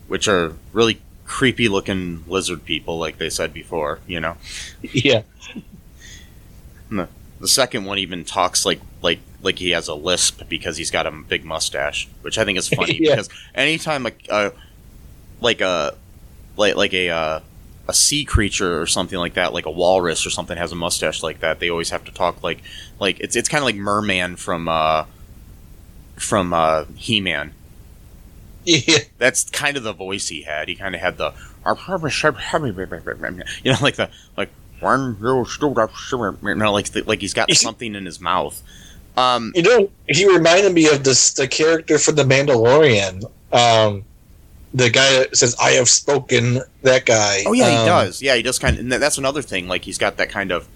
which are really creepy looking lizard people, like they said before. You know, Yeah. the second one even talks like like like he has a lisp because he's got a big mustache, which I think is funny Yeah. because anytime a, a like a like like a uh, a sea creature or something like that, like a walrus or something, has a mustache like that, they always have to talk like like it's it's kind of like Merman from uh from uh He Man. Yeah. That's kind of the voice he had. He kind of had the you know like the like one you know like the, like he's got something in his mouth. Um, You know, he reminded me of this the character from the Mandalorian. Um, the guy that says "I have spoken." That guy. oh yeah, he Um, does. Yeah, he does kind of. And that's another thing. Like he's got that kind of,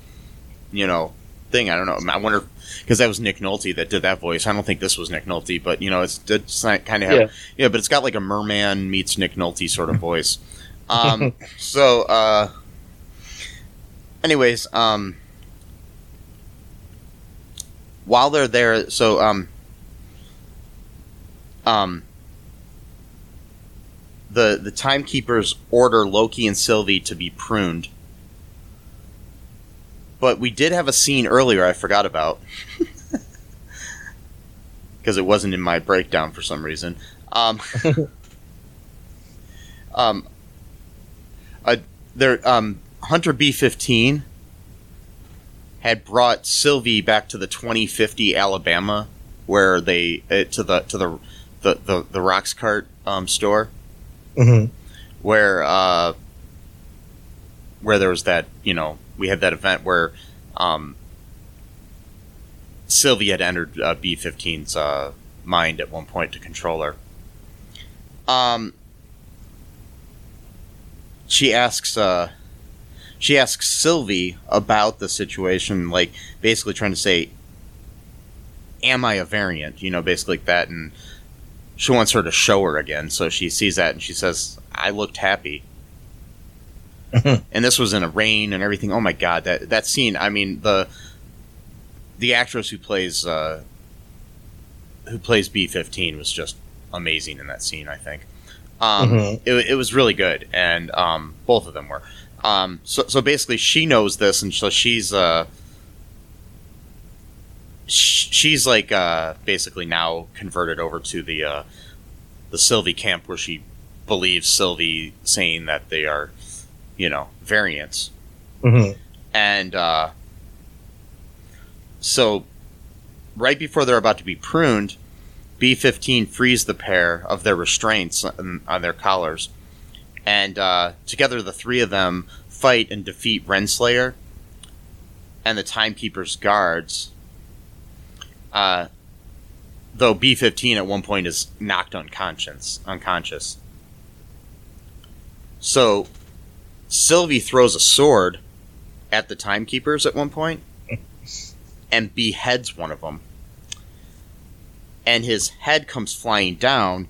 you know, thing. I don't know. I wonder because that was Nick Nolte that did that voice. I don't think this was Nick Nolte, but you know, it's, it's kind of have Yeah. yeah. But it's got like a merman meets Nick Nolte sort of voice. Um, so, uh, anyways, um, while they're there, so um, um, the the timekeepers order Loki and Sylvie to be pruned. But we did have a scene earlier I forgot about because it wasn't in my breakdown for some reason. Um, um, uh, there, um, Hunter B fifteen had brought Sylvie back to the 2050 Alabama, where they uh, to the to the the the, the Roxxcart um, store, hmm where uh, where there was that you know we had that event where um, Sylvie had entered uh, B 15's uh, mind at one point to control her. Um, she asks uh, she asks Sylvie about the situation, like basically trying to say, "Am I a variant?" You know, basically like that, and she wants her to show her again. So she sees that and she says, "I looked happy." And this was in a rain and everything. Oh my god, that that scene! I mean the the actress who plays uh, who plays B fifteen was just amazing in that scene. I think um, Mhm. it, it was really good, and um, both of them were. Um, so so basically, she knows this, and so she's uh, she's like uh, basically now converted over to the uh, the Sylvie camp where she believes Sylvie saying that they are, you know, variants. Hmm and uh, so right before they're about to be pruned, B15 frees the pair of their restraints on, on their collars, and uh, together the three of them fight and defeat Renslayer and the Timekeeper's guards. Uh, though B15 at one point is knocked unconscious. Unconscious. So Sylvie throws a sword at the timekeepers at one point and beheads one of them. And his head comes flying down.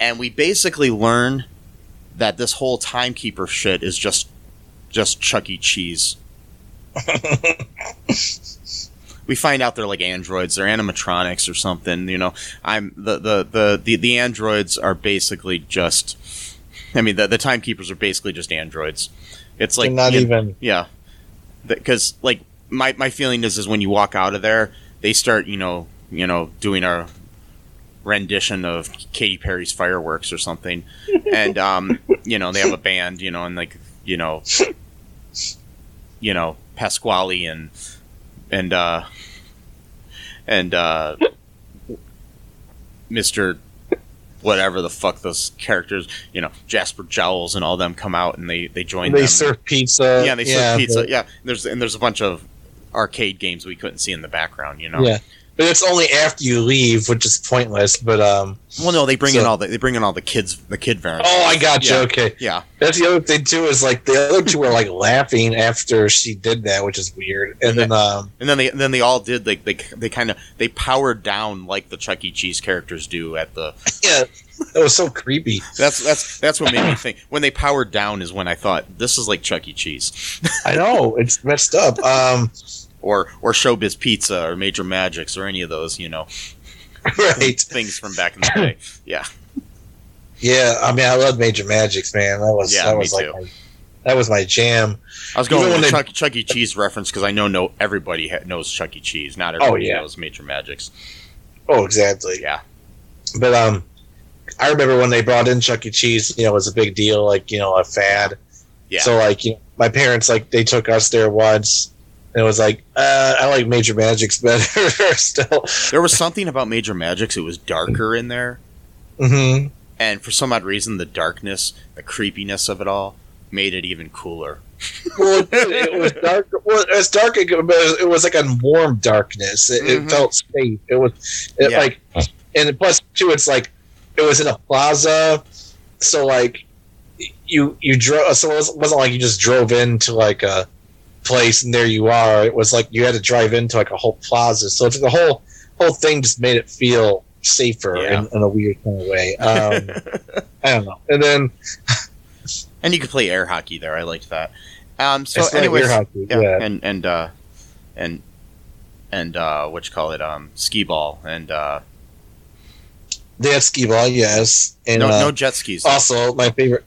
And we basically learn that this whole timekeeper shit is just just Chuck E. Cheese. we find out they're like androids, they're animatronics or something, you know. I'm the the the the, the androids are basically just I mean the the timekeepers are basically just androids. It's like They're not you- even. yeah, because like my my feeling is is when you walk out of there, they start you know you know doing a rendition of Katy Perry's fireworks or something, and um you know they have a band you know and like you know you know Pasquale and and uh and uh Mister whatever the fuck those characters you know Jasper Jowls and all them come out and they they join They them serve pizza. yeah, they serve pizza. but- Yeah, there's and there's a bunch of arcade games we couldn't see in the background. You know. Yeah. But it's only after you leave, which is pointless. But um, Well, no, they bring in all the they bring in all the kids, the kid variants. oh, I got you. Yeah. Okay, Yeah, that's the other thing too. Is like the other two were like laughing after she did that, which is weird. And then um, and then they then they all did like they they kind of they powered down like the Chuck E. Cheese characters do at the. yeah, that was so creepy. That's that's that's what made me think when they powered down is when I thought this is like Chuck E. Cheese I know it's messed up. Um, or or Showbiz Pizza or Major Magics or any of those you know right? things from back in the day. Yeah, Yeah, I mean, I love Major Magics, man. That was Yeah, that was like my, that was my jam. I was going Even with the when Chuck, Chuck E. Cheese reference because I know no everybody ha- knows Chuck E. Cheese. Not everybody yeah. knows Major Magics. Oh, exactly. Yeah. But um, I remember when they brought in Chuck E. Cheese. You know, it was a big deal, like you know, a fad. Yeah. So like, you know, my parents like they took us there once. And it was like, uh, I like Major Magics better still. There was something about Major Magics. It was darker in there, hmm and for some odd reason, the darkness, the creepiness of it all, made it even cooler. Well, it, was dark. Well, it was dark, but it was like a warm darkness. It, Mhm. it felt safe. It was it, Yeah. like, and plus too, it's like it was in a plaza, so like you you drove. So it wasn't like you just drove into like a place and there you are. It was like you had to drive into like a whole plaza. So the whole whole thing just made it feel safer Yeah. in, in a weird kind of way. Um, I don't know. And then and you could play air hockey there. I liked that. Um, so, anyways, hockey, yeah, yeah. and and uh, and and uh, what you call it, um, skee ball, and uh, They had skee ball, yes, and no, uh, no jet skis. also my favorite.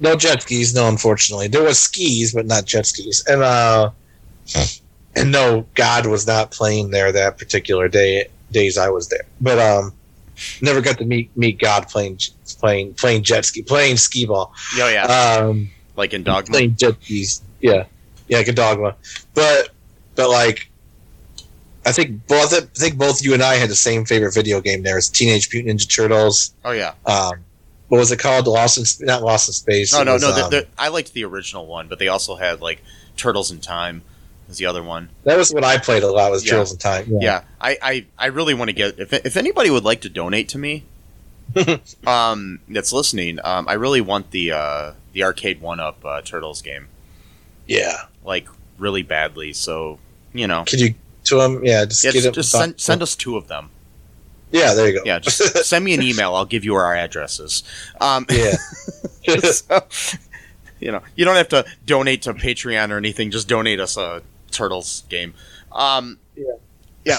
No jet skis, no. Unfortunately, there was skis, but not jet skis, and uh, and no, God was not playing there that particular day. Days I was there, but um, never got to meet meet God playing playing playing jet ski, playing skee ball. Oh yeah, Um, like in Dogma. playing jet skis. Yeah, yeah, like a dogma. But but like, I think both I think both you and I had the same favorite video game. There was Teenage Mutant Ninja Turtles. Oh yeah. Um, what was it called? Lost in Sp- not Lost in Space. No, It no, was, no. the- um, the- I liked the original one, but they also had like Turtles in Time. Was the other one? that was what I played a lot. Was Yeah. Turtles in Time. Yeah, I, I, I really want to get if if anybody would like to donate to me, um, that's listening, um, I really want the uh, the arcade one up uh, Turtles game yeah. like really badly. So you know, Could you to them? Yeah, just yeah, get just, it. just send send us two of them. Yeah, there you go. Yeah, just send me an email. I'll give you our addresses. Um, yeah. so, you know, you don't have to donate to Patreon or anything. Just donate us a Turtles game. Um, Yeah. Yeah.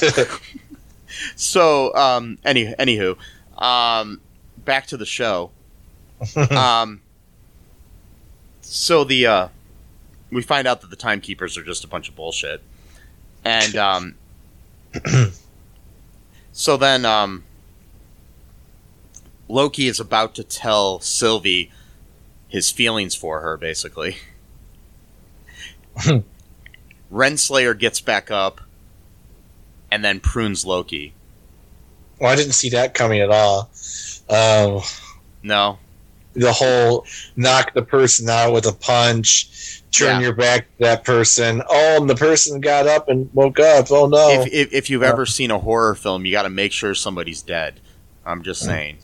so, um, any anywho, um, back to the show. um, so the uh, we find out that the timekeepers are just a bunch of bullshit, and um, so then um, Loki is about to tell Sylvie his feelings for her, basically. Renslayer gets back up and then prunes Loki. well, I didn't see that coming at all. Um, No, the whole knock the person out with a punch, turn Yeah. your back to that person. Oh, and the person got up and woke up. Oh no! if, if, if you've Yeah. ever seen a horror film, you got to make sure somebody's dead. I'm just saying.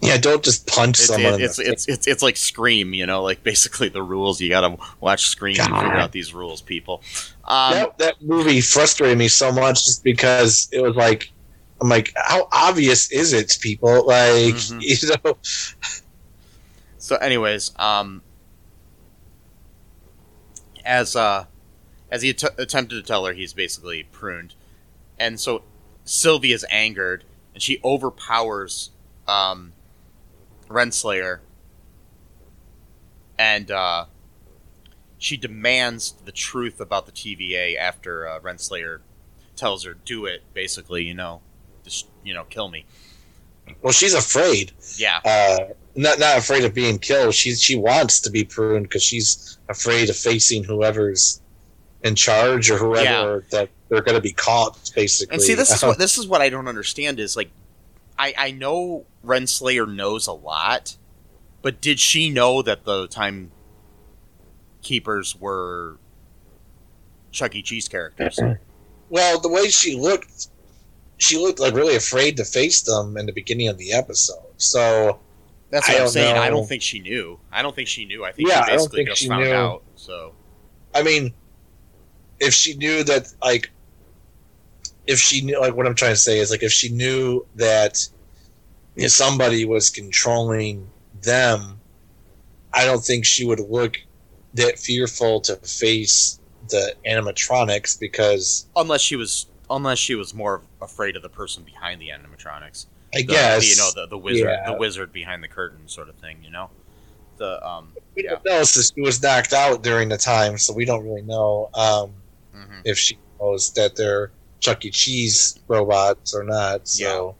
yeah, don't just punch It's, someone. it- it's, it's, it's, it's like Scream, you know, like basically the rules. You got to watch Scream and figure out these rules, people. Um, that, that movie frustrated me so much just because it was like I'm like, how obvious is it, people? Like, Mhm. you know, So, anyways, um, as uh, as he att- attempted to tell her, he's basically pruned, and so Sylvie is angered, and she overpowers um, Renslayer, and uh, she demands the truth about the TVA after uh, Renslayer tells her, "Do it." Basically, you know, just you know, kill me. well, she's afraid. Yeah, Uh, not not afraid of being killed. She she wants to be pruned because she's afraid of facing whoever's in charge or whoever Yeah. that they're going to be caught. Basically, And see, this is what this is what I don't understand is like, I I know Renslayer knows a lot, but did she know that the time keepers were Chuck E. Cheese characters? Mm-hmm. Well, the way she looked, she looked like really afraid to face them in the beginning of the episode. So That's I what I'm don't saying. I don't think she knew. I don't think she knew. I think Yeah, she basically think just she found knew. out. So I mean, if she knew that, like, if she knew, like, what I'm trying to say is, like, if she knew that you know, somebody was controlling them, I don't think she would look that fearful to face the animatronics because unless she was unless she was more afraid of the person behind the animatronics. I The, guess you know the the wizard Yeah. the wizard behind the curtain sort of thing. You know the um we yeah. don't know so she was knocked out during the time, so we don't really know um, mhm. if she knows that they're Chuck E. Cheese robots or not. So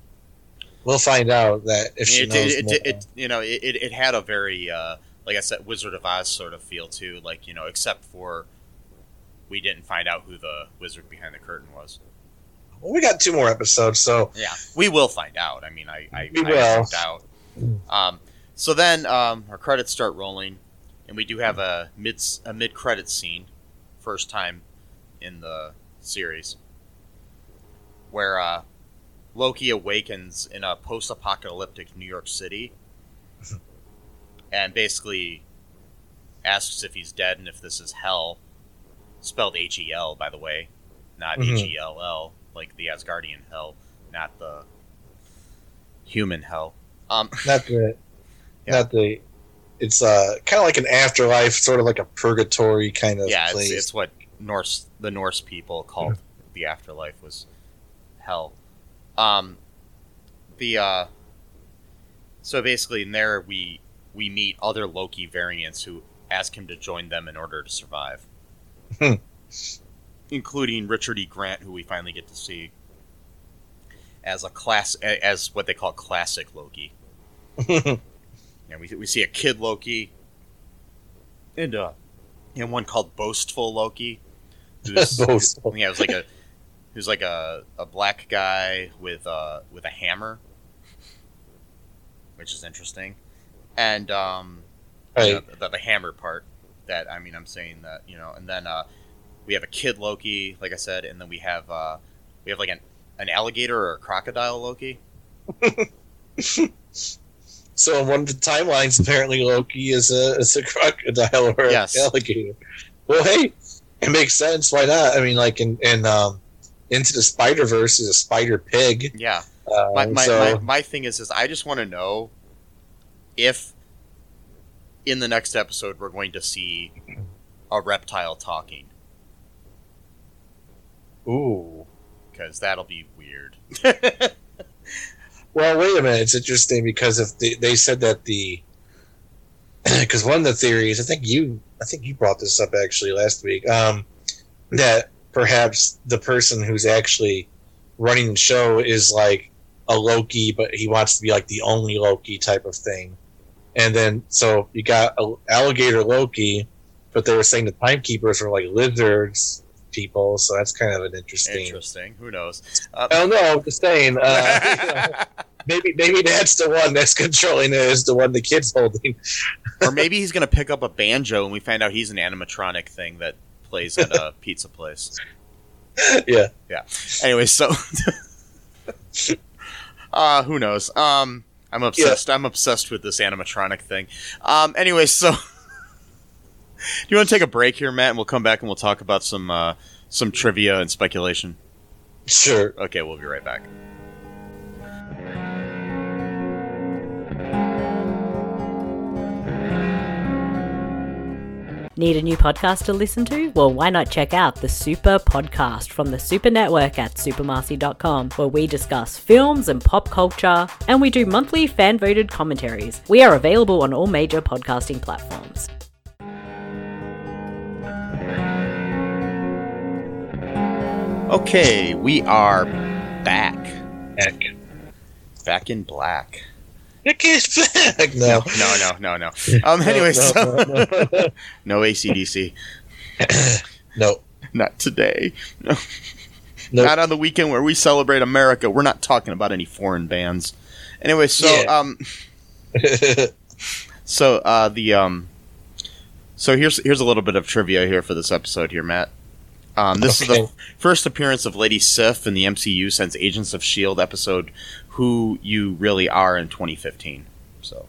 we'll find out that if she it, knows. it, more. it, it, you know it, it, it had a very uh, like I said Wizard of Oz sort of feel too like you know except for we didn't find out who the wizard behind the curtain was Well, we got two more episodes, so yeah we will find out I mean I I, We I will. doubt um, so then um, our credits start rolling and we do have a mid a mid credit scene first time in the series where uh, Loki awakens in a post apocalyptic New York City and basically asks if he's dead and if this is hell. Spelled H E L, by the way, not Mhm. H E L L, like the Asgardian hell, not the human hell. Um, not the, Yeah. not the. It's uh kind of like an afterlife, sort of like a purgatory kind of yeah, it's, place. it's what Norse the Norse people called the afterlife was hell. Um, the uh, so basically in there we we meet other Loki variants who ask him to join them in order to survive, Hmm. Including Richard E. Grant, who we finally get to see as a class as what they call classic Loki. And we, we see a kid Loki and uh and one called Boastful Loki. Who's, Boastful. Yeah, it was like a who's like a, a black guy with uh with a hammer. Which is interesting. And um you know, the, the hammer part that I mean I'm saying that, you know, and then uh we have a kid Loki, like I said, and then we have uh we have like an an alligator or a crocodile Loki. So in one of the timelines, apparently Loki is a is a crocodile or Yes. an alligator. Well, hey, it makes sense. Why not? I mean, like in in um, into the Spider Verse is a spider pig. Yeah. Uh, my, my, so my, my thing is is I just want to know if in the next episode we're going to see a reptile talking ooh. because that'll be weird. Well, wait a minute. It's interesting because if they, they said that the because one of the theories, I think you, I think you brought this up actually last week, um, that perhaps the person who's actually running the show is like a Loki, but he wants to be like the only Loki type of thing. And then so you got a alligator Loki, but they were saying the timekeepers were like lizards people, so that's kind of an interesting. Interesting. Who knows? I don't know. I'm just saying. Uh, you know, maybe maybe that's the one that's controlling it is the one the kid's holding. or maybe he's going to pick up a banjo and we find out he's an animatronic thing that plays at a pizza place. yeah. Yeah. Anyway, so uh who knows? Um I'm obsessed. I'm obsessed with this animatronic thing. Um anyway, so you want to take a break here, Matt, and we'll come back and we'll talk about some uh some trivia and speculation. Sure. Okay, we'll be right back. Need a new podcast to listen to? Well, why not check out the Super Podcast from the Super Network at supermarcy.com, where we discuss films and pop culture, and we do monthly fan voted commentaries. We are available on all major podcasting platforms. Okay, we are back. Heck. Back in black. Nick is back. No. No, no, no, no. Um anyway, no, so no, no. no ACDC. no. Not today. Nope. Not on the weekend where we celebrate America. We're not talking about any foreign bands. Anyway, so Yeah. um so uh the um so here's here's a little bit of trivia here for this episode here, Matt. Um, this is the first appearance of Lady Sif in the MCU since Agents of Shield episode "Who You Really Are" in 2015. So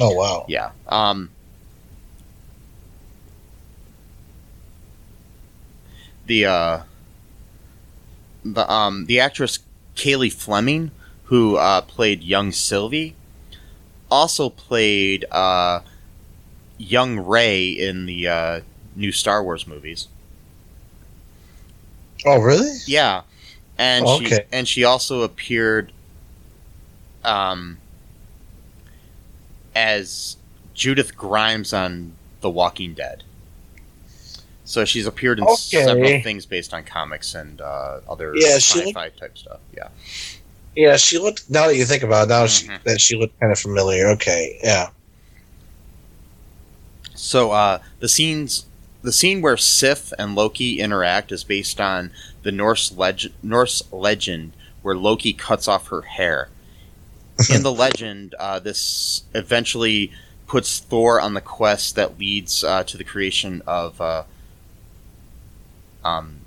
oh wow. yeah. Um, the uh, the um the actress Cailey Fleming, who uh, played young Sylvie, also played uh, young Rey in the uh, new Star Wars movies. Oh really? Yeah, and Oh, she and she also appeared um, as Judith Grimes on The Walking Dead. So she's appeared in Okay. several things based on comics and uh, other Yeah, she sci-fi type stuff. Yeah, Yeah, she looked. Now that you think about it, now she, Mhm. that she looked kind of familiar. Okay. Yeah. So uh, the scenes, the scene where Sif and Loki interact is based on the Norse legend, Norse legend where Loki cuts off her hair. In the legend, uh, this eventually puts Thor on the quest that leads uh, to the creation of uh, um,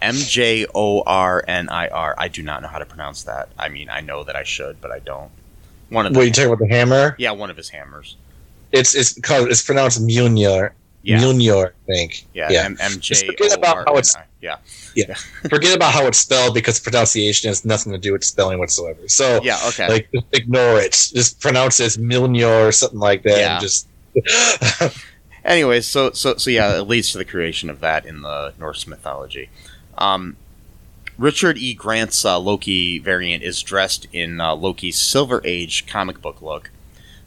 M J O R N I R. I do not know how to pronounce that. I mean, I know that I should, but I don't. One of What the you talking about the hammer? yeah, one of his hammers. It's it's called it's pronounced Mjolnir. Yeah, Mjolnir, I think. yeah, yeah. M- M J Just forget about how it's- O R N I. Yeah, Forget about how it's spelled because pronunciation has nothing to do with spelling whatsoever. So yeah, okay. like just ignore it. Just pronounce it as Mjolnir or something like that. Yeah. And just Anyways, so so so yeah, it leads to the creation of that in the Norse mythology. Um, Richard E. Grant's uh, Loki variant is dressed in uh, Loki's Silver Age comic book look.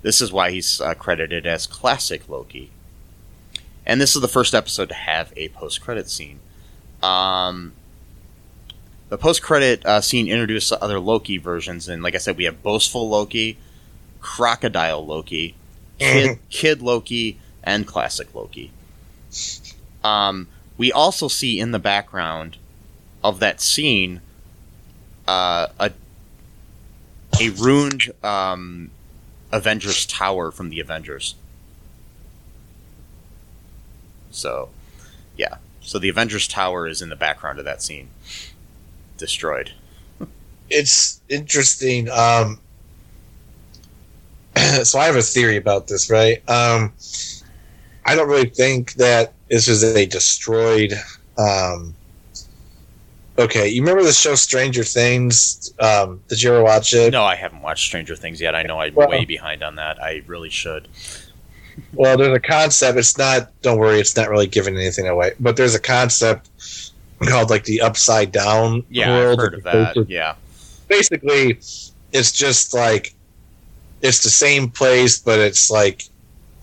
This is why he's uh, credited as Classic Loki. And this is the first episode to have a post credit scene. Um, the post credit uh, scene introduced other Loki versions, and like I said, we have Boastful Loki, Crocodile Loki, Kid, Kid Loki, and Classic Loki. Um, we also see in the background of that scene uh, a a ruined um, Avengers Tower from the Avengers. So, yeah. So the Avengers Tower is in the background of that scene, destroyed. It's interesting. Um, so I have a theory about this, right? Um, I don't really think that this is a destroyed. Um, okay, you remember the show Stranger Things? Um, did you ever watch it? No, I haven't watched Stranger Things yet. I know I'm Well- way behind on that. I really should. Well, there's a concept. It's not. Don't worry. It's not really giving anything away. But there's a concept called like the upside down Yeah, world. I've heard of that. Yeah. Basically, it's just like it's the same place, but it's like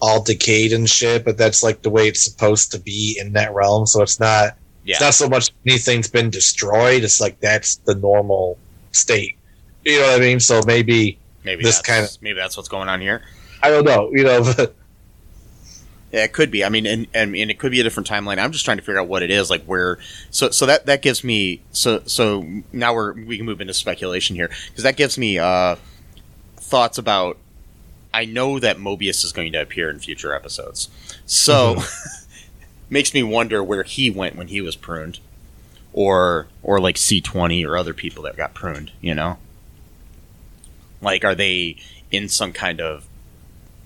all decayed and shit. But that's like the way it's supposed to be in that realm. So it's not. Yeah. It's not so much anything's been destroyed. It's like that's the normal state. You know what I mean? So maybe maybe this kinda- maybe that's what's going on here. I don't know. You know, but Yeah, it could be. I mean, and, and and it could be a different timeline. I'm just trying to figure out what it is, like where. So so that that gives me so so now we're we can move into speculation here because that gives me uh thoughts about. I know that Mobius is going to appear in future episodes, so makes me wonder where he went when he was pruned, or or like C20 or other people that got pruned. You know, like are they in some kind of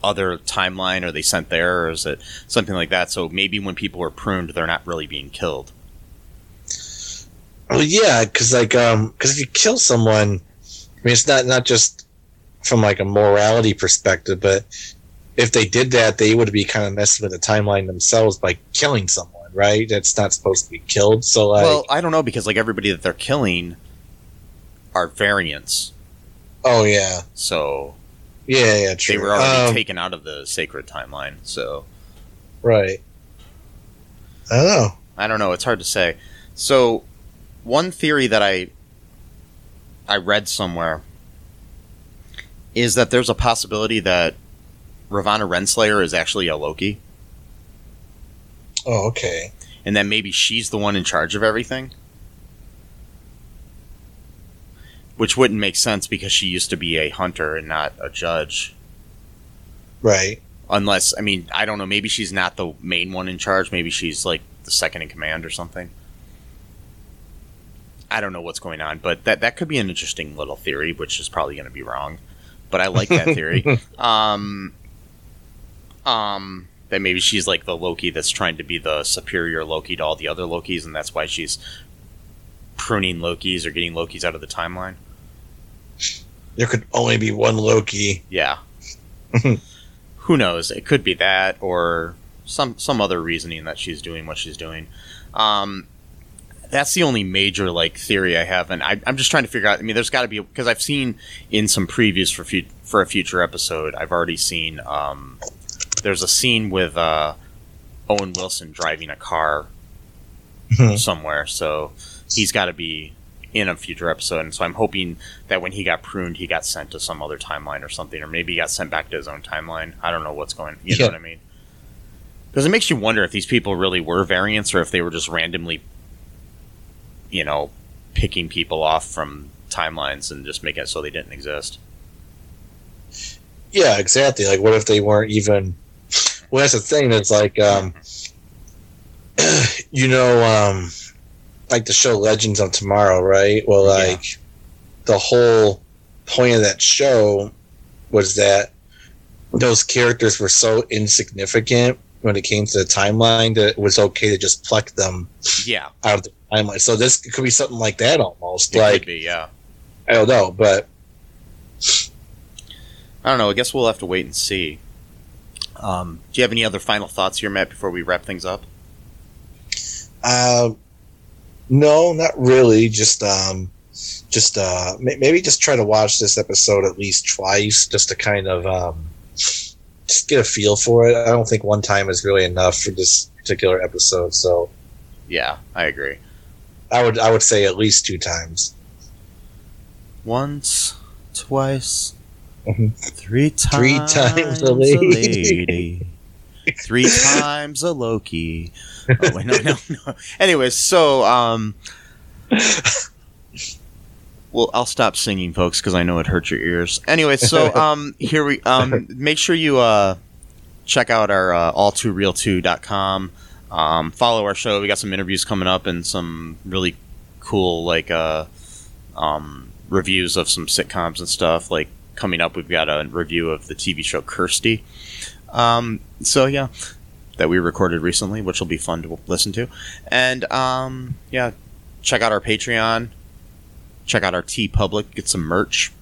other timeline? Are they sent there, or is it something like that? So maybe when people are pruned, they're not really being killed. Well, yeah, because like, um, because if you kill someone, I mean, it's not not just from like a morality perspective, but if they did that, they would be kind of messing with the timeline themselves by killing someone, right? That's not supposed to be killed. So like, well, I don't know because like everybody that they're killing are variants, oh yeah, so yeah, yeah, true. they were already Um, taken out of the sacred timeline. So right. I don't know. I don't know. It's hard to say. So one theory that I I read somewhere is that there's a possibility that Ravonna Renslayer is actually a Loki. Oh, okay. and then maybe she's the one in charge of everything. Which wouldn't make sense because she used to be a hunter and not a judge. Right. Unless, I mean, I don't know, maybe she's not the main one in charge. Maybe she's like the second in command or something. I don't know what's going on, but that that could be an interesting little theory, which is probably going to be wrong. But I like that theory. um, um, that maybe she's like the Loki that's trying to be the superior Loki to all the other Lokis, and that's why she's pruning Lokis or getting Lokis out of the timeline. There could only be one Loki. Yeah. Who knows? It could be that or some some other reasoning that she's doing what she's doing. Um, that's the only major like theory I have, and I, I'm just trying to figure out. I mean, there's got to be because I've seen in some previews for fu- for a future episode, I've already seen. Um, there's a scene with uh, Owen Wilson driving a car Mhm. somewhere, so he's got to be in a future episode. And so I'm hoping that when he got pruned, he got sent to some other timeline or something, or maybe he got sent back to his own timeline. I don't know what's going. You know what I mean? Because it makes you wonder if these people really were variants or if they were just randomly, you know, picking people off from timelines and just making it so they didn't exist. Yeah, exactly. Like, what if they weren't even? Well, that's the thing. It's like, um, you know, um, like the show Legends of Tomorrow, right? Well, Yeah. like the whole point of that show was that those characters were so insignificant when it came to the timeline that it was okay to just pluck them Yeah, out of the timeline. So this could be something like that almost. it like could be. Yeah, I don't know, but I don't know. I guess we'll have to wait and see. Um, do you have any other final thoughts here, Matt, before we wrap things up? Uh, No, not really. Just um, just uh, may- maybe just try to watch this episode at least twice, just to kind of um, just get a feel for it. I don't think one time is really enough for this particular episode. So Yeah, I agree. I would I would say at least two times. Once, twice, Mhm. three times, Three times a a lady. lady. three times a Loki. Oh, wait, no, no, no. Anyways, so um, well, I'll stop singing, folks, because I know it hurts your ears. Anyway, so um, here we um, make sure you uh check out our uh, all too real 2.com. Um, follow our show. We got some interviews coming up and some really cool like uh um reviews of some sitcoms and stuff. Like coming up, we've got a review of the TV show Kirstie. Um, so yeah, that we recorded recently, which will be fun to listen to. And um, yeah, check out our Patreon. Check out our TeePublic. Get some merch.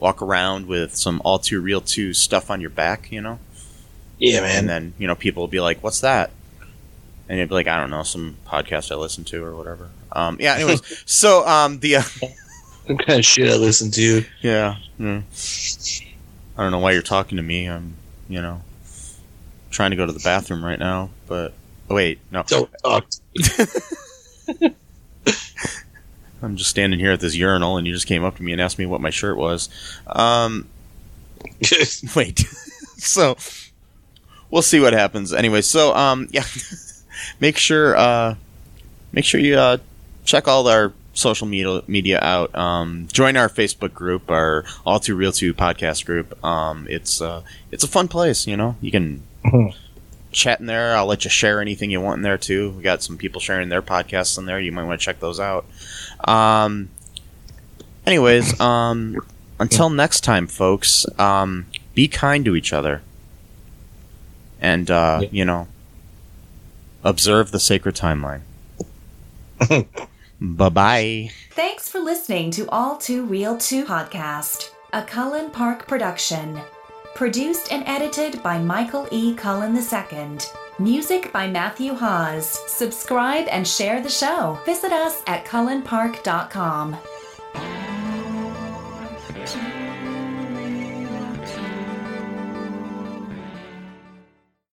Walk around with some all too real two stuff on your back, you know. Yeah, man. And then you know people will be like, "What's that?" And you'd be like, "I don't know, some podcast I listen to or whatever." Um, yeah. Anyways, so um, the uh, kind of shit I listen to? yeah, yeah. I don't know why you're talking to me. I'm, you know, trying to go to the bathroom right now, but oh, wait, no, Don't talk. I'm just standing here at this urinal, and you just came up to me and asked me what my shirt was. Um, wait, so we'll see what happens. Anyway, so um, yeah, make sure uh, make sure you uh, check all our social media media out. Um, join our Facebook group, our All Too Real Two podcast group. Um, it's uh, it's a fun place. You know, you can chat in there. I'll let you share anything you want in there too. We got some people sharing their podcasts in there. You might want to check those out. Um, anyways, um, until next time, folks. Um, be kind to each other, and uh, Yeah. you know, observe the sacred timeline. bye bye. Thanks for listening to All Too Real 2 podcast, a Cullen Park production. Produced and edited by Michael E. Cullen II. Music by Matthew Hawes. Subscribe and share the show. Visit us at cullenpark.com.